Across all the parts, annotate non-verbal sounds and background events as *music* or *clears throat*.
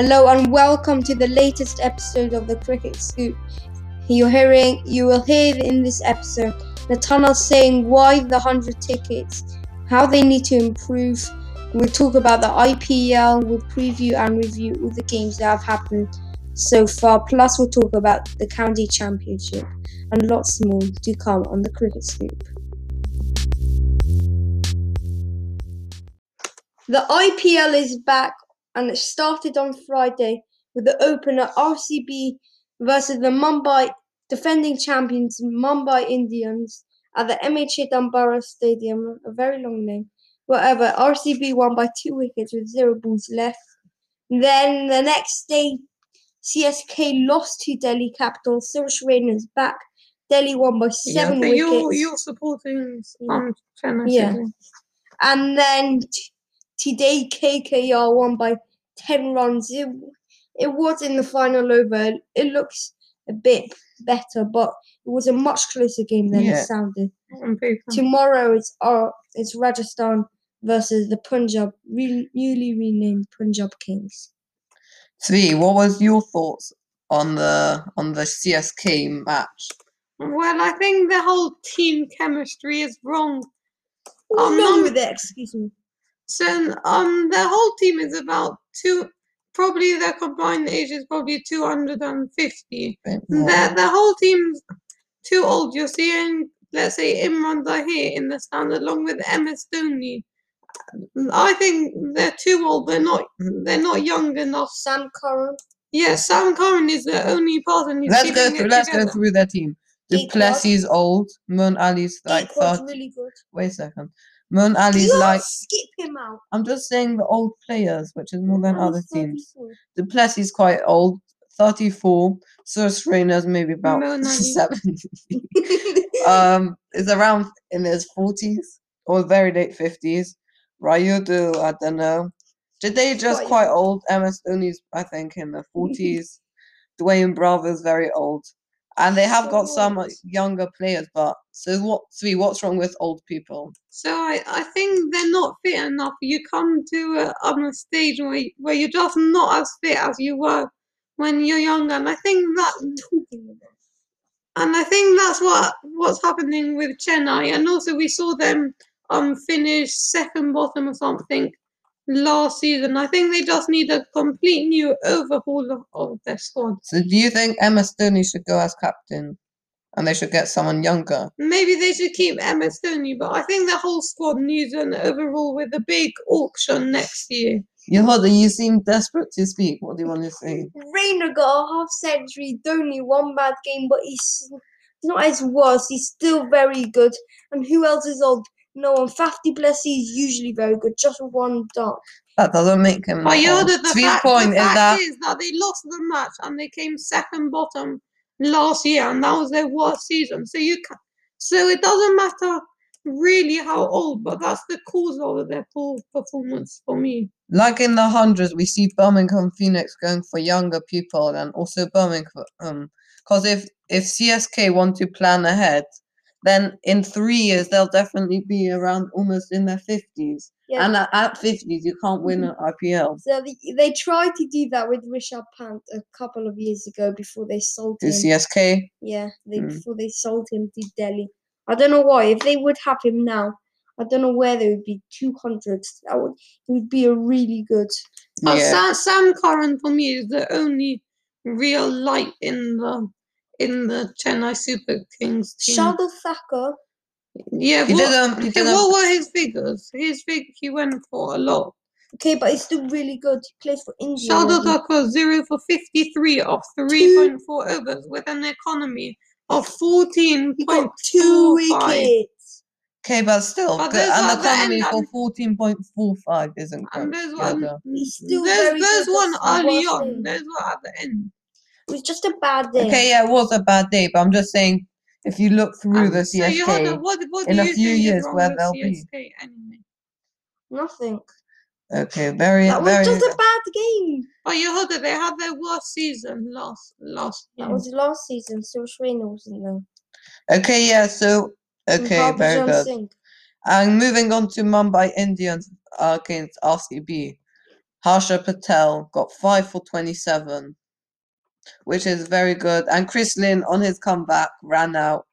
Hello and welcome to the latest episode of the Cricket Scoop. You're hearing, you will hear in this episode Nathaniel saying why the 100 tickets, how they need to improve. We'll talk about the IPL, we'll preview and review all the games that have happened so far. Plus, we'll talk about the County Championship and lots more to come on the Cricket Scoop. The IPL is back and it started on Friday with the opener RCB versus the Mumbai defending champions Mumbai Indians at the MHA Dumbara Stadium, a very long name. Whatever, RCB won by two wickets with zero balls left. Then the next day, CSK lost to Delhi Capitals. Suresh Raina's back. Delhi won by seven yeah, wickets. You're, you're supporting um, Chennai Yeah. And then t- today, KKR won by 10 runs. It, it was in the final over. It looks a bit better, but it was a much closer game than Yeah. it sounded. Tomorrow, it's uh, it's Rajasthan versus the Punjab, re- newly renamed Punjab Kings. Three, what was your thoughts on the on the CSK match? Well, I think the whole team chemistry is wrong. Oh, Um, no, num- with it, excuse me. So, um, the whole team is about two. Probably their combined age is probably two hundred and fifty. Bit more. The the whole team's too old. You're seeing, let's say, Imran Zahir in the stand along with MS Dhoni I think they're too old. They're not. They're not young enough. Sam Curran, Yeah, Sam Curran is the only person who's Let's go keeping through. Let's together. go through their team. Gaikwad. Du Plessis old. Moeen Ali's like Gaikwad's thirty. really good. Wait a second. Moon Do Ali's not like. skip him out. I'm just saying the old players, which is more than He's other teams. 34. Du Plessis quite old, 34. Suresh Raina's maybe about Moeen Ali. *laughs* 70. *laughs* um, is around in his 40s or very late 50s. Rayudu, I don't know. Did they just Quite quite old? MS Dhoni's, I think, in the 40s. *laughs* Dwayne Bravo's very old. And they have got So some younger players, but so what? Three, what's wrong with old people? So I, I think they're not fit enough. You come to a, um, a stage where, where you're just not as fit as you were when you're younger. And I think that and I think that's what what's happening with Chennai. And also we saw them um finish second bottom or something last season. I think they just need a complete new overhaul of, of their squad. So do you think MS Dhoni should go as captain? And they should get someone younger? Maybe they should keep MS Dhoni, but I think the whole squad needs an overhaul with a big auction next year. Yehuda, you seem desperate to speak. What do you want to say? Raina got a half century, only one bad game, but he's not as worse. He's still very good. And who else is old? No one. Faf du Plessis is usually very good. Just one dart. That doesn't make him. But not you know old. that the fact, point the is fact that is that they lost the match and they came second bottom last year, and that was their worst season. So you can, so it doesn't matter really how old, but that's the cause of their poor performance for me. like in the hundreds, we see Birmingham Phoenix going for younger people and also Birmingham. Um, because if if CSK want to plan ahead, then in three years they'll definitely be around almost in their fifties. Yeah. And at, at fifties, you can't win an IPL So they, they tried to do that with Rishabh Pant a couple of years ago before they sold to him. CSK. Yeah, they Mm. before they sold him to Delhi. I don't know why. If they would have him now, I don't know where they would be. Two hundred. That would it would be a really good. But Yeah. Sam, Sam Curran for me is the only real light in the in the Chennai Super Kings team. Shardul Thakur. yeah, He what, didn't. He didn't. what um, were his figures? His fig he went for a lot. Okay, but he's still really good. He plays for India. Shardul already. Thakur zero for fifty three of three point four overs with an economy of fourteen He got two four five. wickets. Okay, but still, But good. those and the the economy end- for fourteen point four five isn't And good. those Yeah, one, the- He's still those, very those good. one early on. thing. Those were at the end. It was just a bad day. Okay, yeah, it was a bad day, but I'm just saying if you look through Um, the so CSK, had a- what, what in a few years where with they'll be. CSK anyway? Nothing. okay, very, That was very. just a bad game. Oh, you heard that they had their worst season last last year. That was last season. So Raina wasn't there. Okay, yeah, so okay, very good. Singh. And moving on to Mumbai Indians uh, against RCB. Harshal Patel got five for 27, which is very good. And Chris Lynn on his comeback ran out.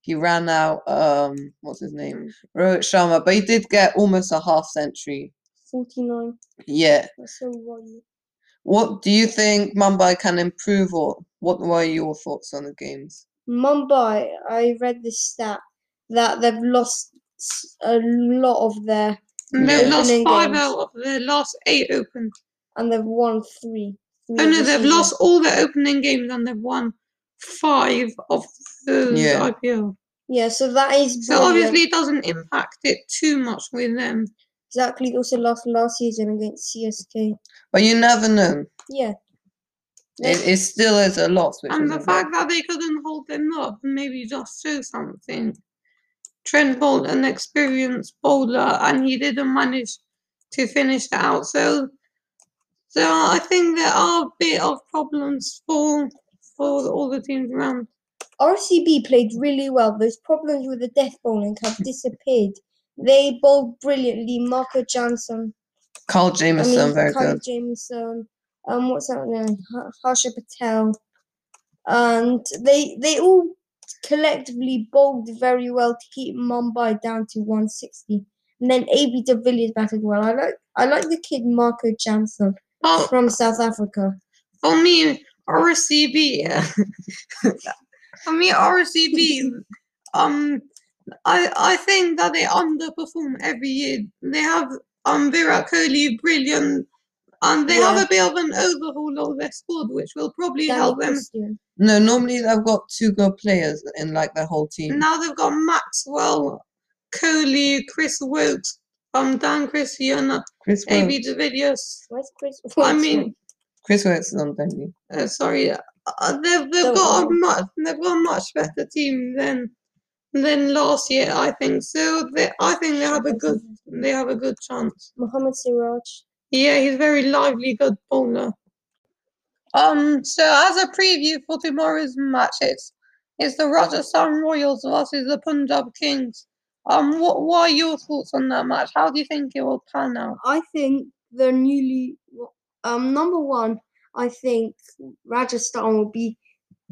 He ran out, um, what's his name? Rohit Sharma, but he did get almost a half century. 49. Yeah. That's so worrying. What do you think Mumbai can improve, or what were your thoughts on the games? Mumbai, I read this stat that they've lost a lot of their, And they've lost five games. out of their last eight open. and they've won three. Oh no, they've lost all their opening games and they've won five of the Yeah. IPL. Yeah, so that is So obviously it doesn't impact it too much with them. exactly also lost last season against CSK. But you never know. Yeah. It, it still is a loss. Which And is the a fact that they couldn't hold them up maybe just shows something. Trent Boult, an experienced bowler, and he didn't manage to finish it out. So, so I think there are a bit of problems for for all the teams around. RCB played really well. Those problems with the death bowling have disappeared. They bowled brilliantly. Marco Jansen, Carl I Jamieson, mean, very Kyle good. Jamieson, um, what's that name? Harshal Patel, and they they all collectively bowled very well to keep Mumbai down to 160. And then AB de Villiers batted well. I like I like the kid Marco Jansen But from South Africa. for me, RCB, for me, RCB, um, I I think that they underperform every year. They have um Virat Kohli, brilliant, and they have a bit of an overhaul of their squad, which will probably Danny help them. Christian. No, normally they've got two good players in like their whole team. Now they've got Maxwell, Kohli, Chris Woakes, um, Dan Christian, Chris AB Woakes. de Villiers. Where's Chris? I mean, Chris Woakes is on Delhi. uh, sorry, uh, they've they've got a much they've got a much better team than than last year. I think so. They, I think they have a good they have a good chance. Mohammed Siraj. Yeah, he's very lively, good bowler. Um, so as a preview for tomorrow's match, it's it's the Rajasthan Royals versus the Punjab Kings. Um, what what are your thoughts on that match? How do you think it will pan out? I think the newly um number one. I think Rajasthan will be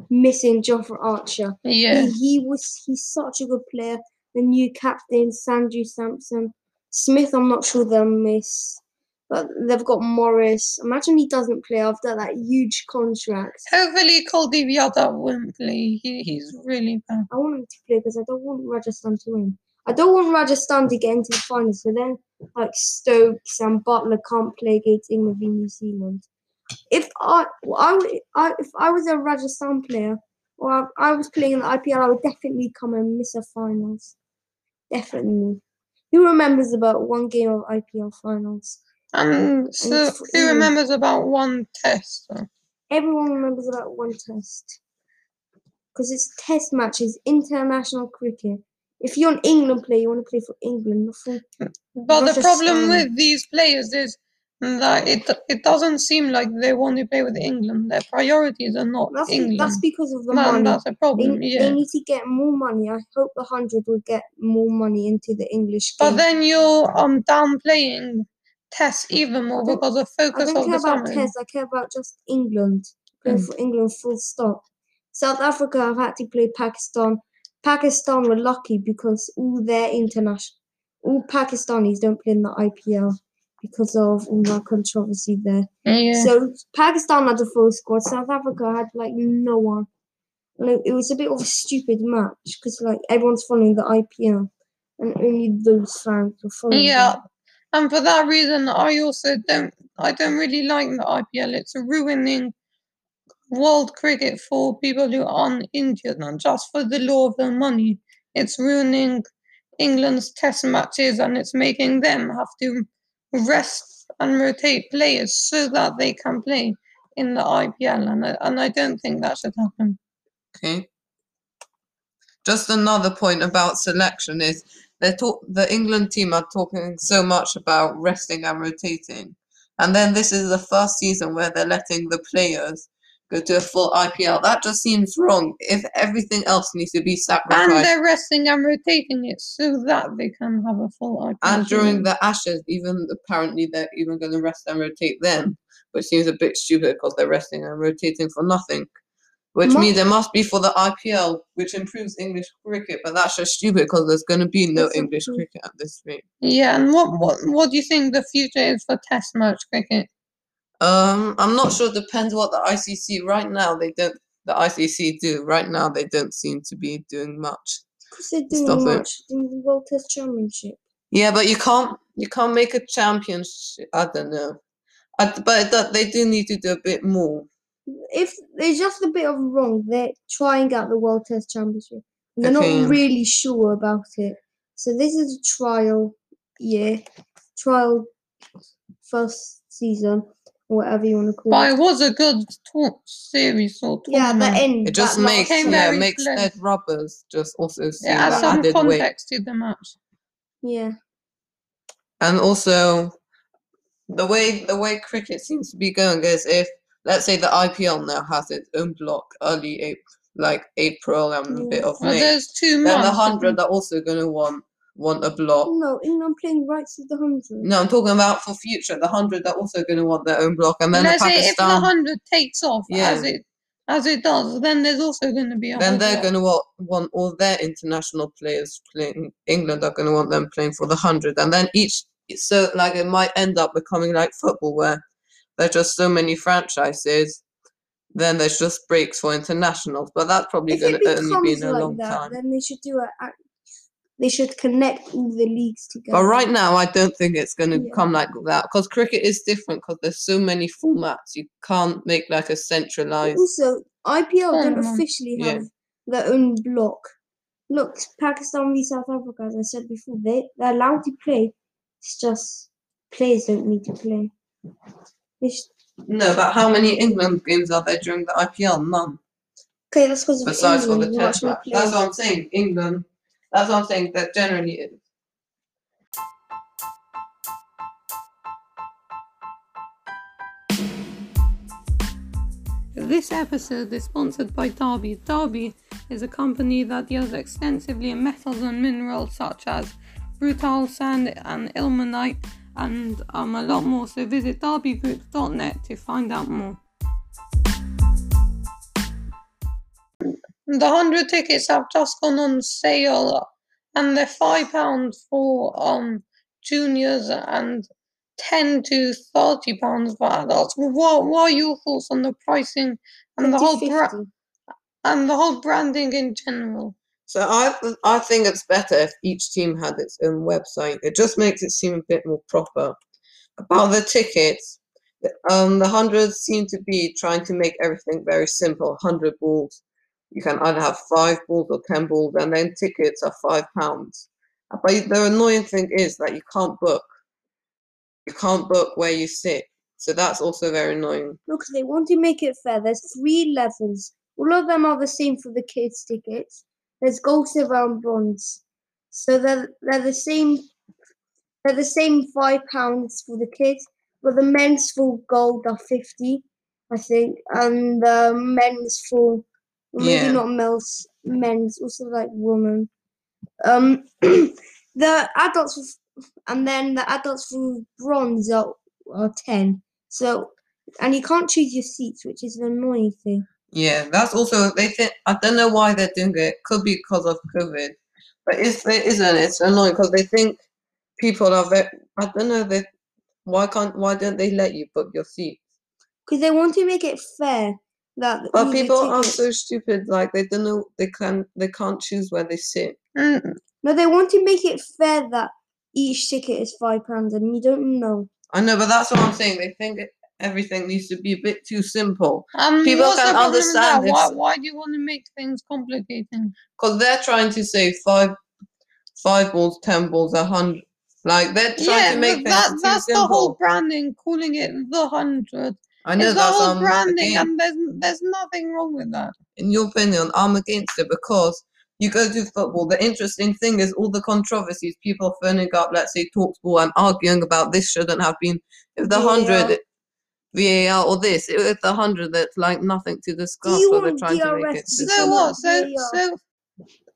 missing Jofra Archer. Yeah, He, he was he's such a good player. The new captain Sanju Samson Smith. I'm not sure they'll miss, but they've got Morris. Imagine he doesn't play after that huge contract. hopefully Kuldeep Yadav won't play. He, he's really bad. I want him to play because I don't want Rajasthan to win. I don't want Rajasthan to get into the finals. So then, like Stokes and Buttler can't play against England v New Zealand. If I, I, I, if I was a Rajasthan player or I, I was playing in the IPL, I would definitely come and miss a finals. Definitely. Who remembers about one game of IPL finals? And so, who remembers about one test? though? Everyone remembers about one test. Because it's test matches, international cricket. If you're an England player, you want to play for England, for But the problem Rajasthan. with these players is that it it doesn't seem like they want to play with England. Their priorities are not That's, England. that's because of the Man, money. that's a They, problem. they Yeah. need to get more money. I hope the hundred will get more money into the English But then you're um downplaying Test even more because the I focus don't care about summer. Test. I care about just England. Playing Mm. for England, full stop. South Africa I've had to play Pakistan. Pakistan were lucky because all their international, all Pakistanis don't play in the IPL because of all that controversy there. Yeah. So Pakistan had a full squad. South Africa had like no one. And it, was a bit of a stupid match because like everyone's following the IPL, and only those fans were following. Yeah. them. And for that reason, I also don't. I don't really like the IPL. It's ruining world cricket for people who aren't Indian, and just for the law of the money. It's ruining England's Test matches, and it's making them have to rest and rotate players so that they can play in the IPL. And I, and I don't think that should happen. Okay. Just another point about selection is they talk the England team are talking so much about resting and rotating. And then this is the first season where they're letting the players go to a full IPL. That just seems wrong. If everything else needs to be sacrificed. And they're resting and rotating it so that they can have a full IPL. and during the Ashes, even apparently they're even going to rest and rotate them, which seems a bit stupid because they're resting and rotating for nothing. Which means it must be for the IPL, which improves English cricket, but that's just stupid because there's going to be no That's English cricket at this rate. Yeah, and what, what what do you think the future is for Test match cricket? Um, I'm not sure. Depends what the ICC right now. They don't. The ICC do right now. They don't seem to be doing much. Because they're doing Stop it. much in the World Test Championship. Yeah, but you can't. You can't make a championship. I don't know. I, but that they do need to do a bit more. If there's just a bit of wrong, they're trying out the World Test Championship. And they're Okay. not really sure about it. So this is a trial year, trial first season, whatever you want to call But it. it was a good talk series or Yeah, the end. It just makes Came yeah very makes close. dead rubbers just also seem It adds like some added weight. to the match. Yeah. And also, the way the way cricket seems to be going is if let's say the IPL now has its own block early April, like April and a bit Yeah. of Well, May. there's two months. Then months. the hundred are also going to want want a block. No, England playing rights of the hundred. No, I'm talking about for future. The hundred are also going to want their own block, and then Let's the say if the hundred takes off Yeah. as it as it does, then there's also going to be a Then they're going to want, want all their international players playing. England are going to want them playing for the hundred, and then each. So like it might end up becoming like football, where there's just so many franchises. Then there's just breaks for internationals, but that's probably going to only be becomes in a like long that, time. then they should do a. ac- They should connect all the leagues together. But right now, I don't think it's going to Yeah. become like that because cricket is different because there's so many formats. You can't make like a centralized. Also, IPL don't Tournament. officially Yeah. have their own block. Look, Pakistan v South Africa, as I said before, they they're allowed to play. It's just players don't need to play. It's, No, but how many England games are there during the IPL? None. okay, that's because of Besides for England. the you test match. That's what I'm saying. England. That's what I'm saying. That generally is. This episode is sponsored by Derby. Derby is a company that deals extensively in metals and minerals such as rutile, sand, and ilmenite, and um, a lot more. So visit derbygroup.net to find out more. The 100 tickets have just gone on sale, and they're £5 for um, juniors and 10 to 30 pounds for adults. What, what are your thoughts on the pricing and the whole bra- and the whole branding in general? So I I think it's better if each team had its own website. It just makes it seem a bit more proper. About the tickets, the- um, the hundreds seem to be trying to make everything very simple. Hundred balls, you can either have five balls or ten balls, and then tickets are five pounds. But the annoying thing is that you can't book. You can't book where you sit, so that's also very annoying. Look, they want to make it fair. There's three levels. All of them are the same for the kids' tickets. There's gold, silver, and bronze. So they're they're the same. They're the same five pounds for the kids, but the men's full gold are fifty, I think, and the men's full maybe Yeah. not males, men's also like women. Um, *clears throat* the adults and then the adults for bronze are, are ten. So and you can't choose your seats, which is an annoying thing. Yeah, that's also they think. I don't know why they're doing it. Could be because of COVID, but if it isn't, it's annoying because they think people are very. I don't know. They why can't why don't they let you book your seat? Because they want to make it fair that But all the people are so stupid. Like they don't know. They can. They can't choose where they sit. Mm, No, they want to make it fair that each ticket is five pounds, and you don't know. I know, but that's what I'm saying. They think it, everything needs to be a bit too simple Um, People can problem with that? understand Why, why do you want to make things complicated? because they're trying to say five, five balls, ten balls, a hundred. Like they're trying Yeah, to make but things that, too that's simple. the whole branding, calling it the hundred. I know It's that's um, branding, and there's there's nothing wrong with that. in your opinion, I'm against it because you go to football. The interesting thing is all the controversies, people are phoning up, let's say, Talksport and arguing about this shouldn't have been. If the hundred, VAR or this. With the hundred, that's like nothing to discuss. So they're trying to make it. to be system- So what? So so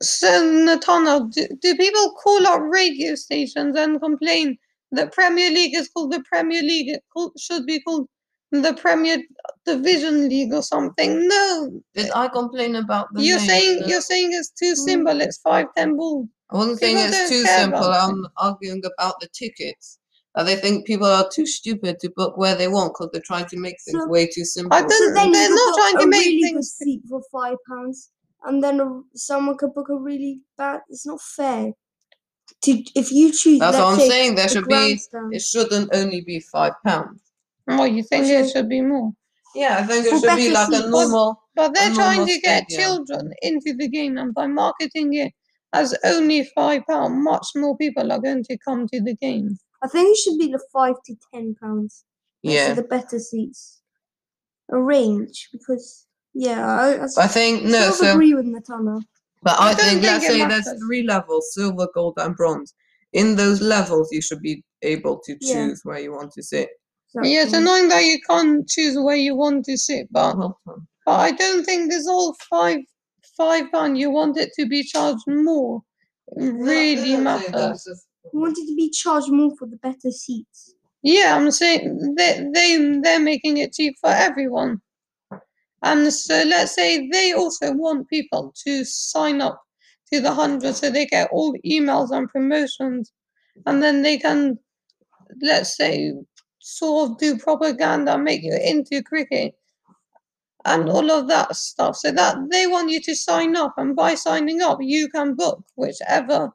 so Natana, do, do people call up radio stations and complain that Premier League is called the Premier League? It should be called the Premier Division League or something. No, Did I complain about the you're name? saying No. you're saying it's too hmm. simple. It's five ten balls. I wasn't saying it's too simple. I'm arguing about the tickets. That they think people are too stupid to book where they want because they're trying to make things So- way too simple. I don't- So then They're not could trying book to a make really things- good seat for five pounds, and then a, someone could book a really bad. It's not fair. To if you choose, That's what I'm saying. There the should be. grandstand. It shouldn't only be five pounds. Oh, you think Okay. it should be more? Yeah, I think it should be like a seats. normal. But they're trying to get stadium. children into the game, and by marketing it as only five pound, much more people are going to come to the game. I think it should be the five to ten pounds. Those Yeah, the better seats. A range because yeah, I think no. sort of So, agree with Natana. but I I think think let's it say there's three levels: silver, gold, and bronze. In those levels, you should be able to Yeah. choose where you want to sit. Yeah, it's annoying that you can't choose where you want to sit, but, Well done. but I don't think this all five five pound. You want it to be charged more. It really matters. We wanted to be charged more for the better seats. Yeah, I'm saying they they they're making it cheap for everyone. And so let's say they also want people to sign up to the hundred so they get all the emails and promotions and then they can let's say sort of do propaganda, make you into cricket and all of that stuff. So that they want you to sign up and by signing up you can book whichever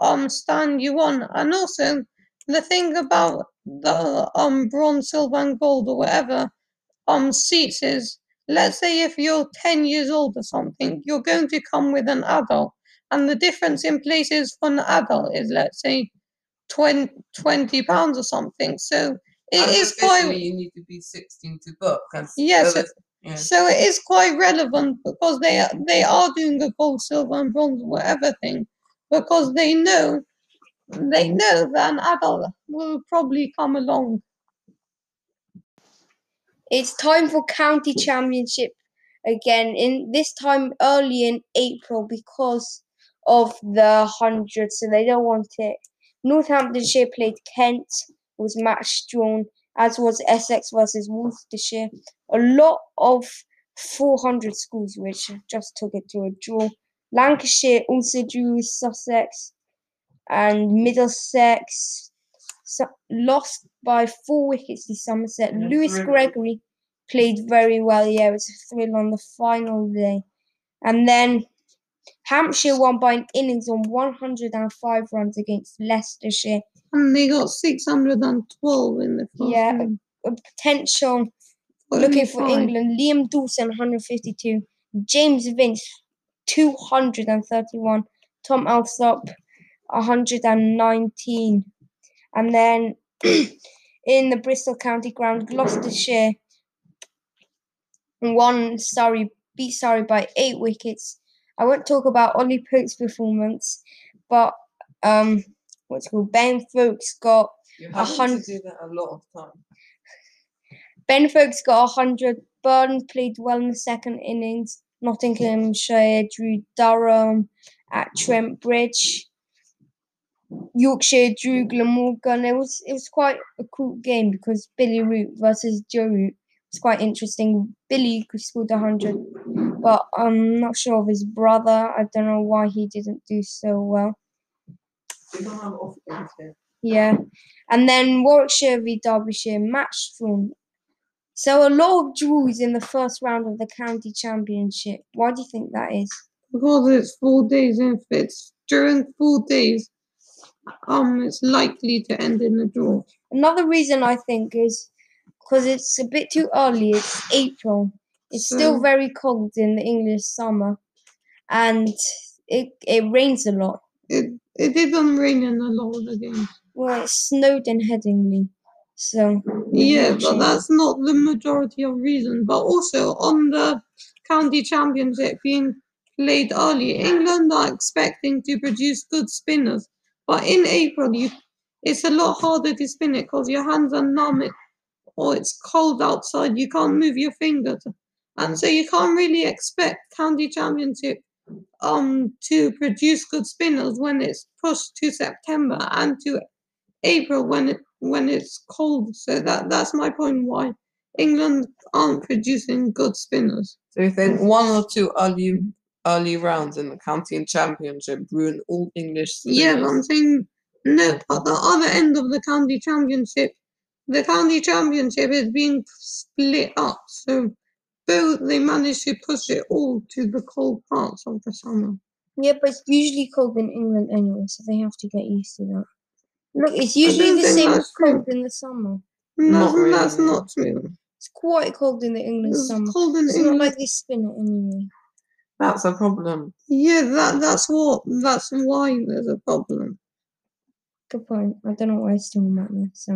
um stand you want. And also the thing about the um bronze, silver, and gold or whatever um seats is let's say if you're 10 years old or something, you're going to come with an adult. And the difference in places for an adult is let's say 20, 20 pounds or something. So it And is officially quite You need to be 16 to book. and s- Yes, so yeah. so it is quite relevant because they are they are doing a gold, silver, and bronze, whatever thing, because they know they know that an adult will probably come along. It's time for county championship again. In this time early in April because of the hundred, so they don't want it. Northamptonshire played Kent. Was match drawn, as was Essex versus Worcestershire. A lot of 400 schools which just took it to a draw. Lancashire also drew with Sussex, and Middlesex lost by four wickets to Somerset. Yeah, Lewis three- Gregory played very well. Yeah, it was a thrill on the final day. And then Hampshire won by an innings on 105 runs against Leicestershire. And they got 612 in the first Yeah, game. A potential looking for. England. Liam Dawson 152, James Vince 231, Tom Alsop 119, and then *clears throat* in the Bristol County Ground, Gloucestershire won Surrey, beat Surrey by eight wickets. I won't talk about Ollie Pope's performance, but um, what's called Ben Foakes got a have hun- to do that a lot of time. *laughs* Ben Foakes got a 100. Burn played well in the second innings. Nottinghamshire drew Durham at Trent Bridge. Yorkshire drew Glamorgan. It was it was quite a cool game because Billy Root versus Joe Root was quite interesting. Billy scored 100, but I'm not sure of his brother. I don't know why he didn't do so well. We don't have off games here. Yeah. And then Warwickshire v Derbyshire match drawn. So a lot of draws in the first round of the county championship. Why do you think that is? Because it's four days in it's during four days, um, it's likely to end in a draw. Another reason I think is because it's a bit too early. It's April. It's still very cold in the English summer, and it it rains a lot. It it didn't rain in a lot of the games. Well, it snowed in Headingley, so Yeah, but that's not the majority of reason. But also on the county championship being played early, England are expecting to produce good spinners. But in April, you it's a lot harder to spin it because your hands are numb. It, or it's cold outside, you can't move your fingers. And so you can't really expect county championship um to produce good spinners when it's pushed to September and to April when it when it's cold. So that that's my point why England aren't producing good spinners. So you think one or two early early rounds in the county championship ruin all English Yeah, but I'm saying no, but the other end of the county championship, the county championship is being split up. So both they managed to push it all to the cold parts of the summer. Yeah, but it's usually cold in England anyway, so they have to get used to that. Look, it's usually the same as that's true. cold in the summer. Not No, that's really. not true. It's quite cold in the England It's summer. cold in It's not England. like they spin it anyway. That's a problem. Yeah, that that's what that's why there's a problem. Good point. I don't know why I was talking about this. So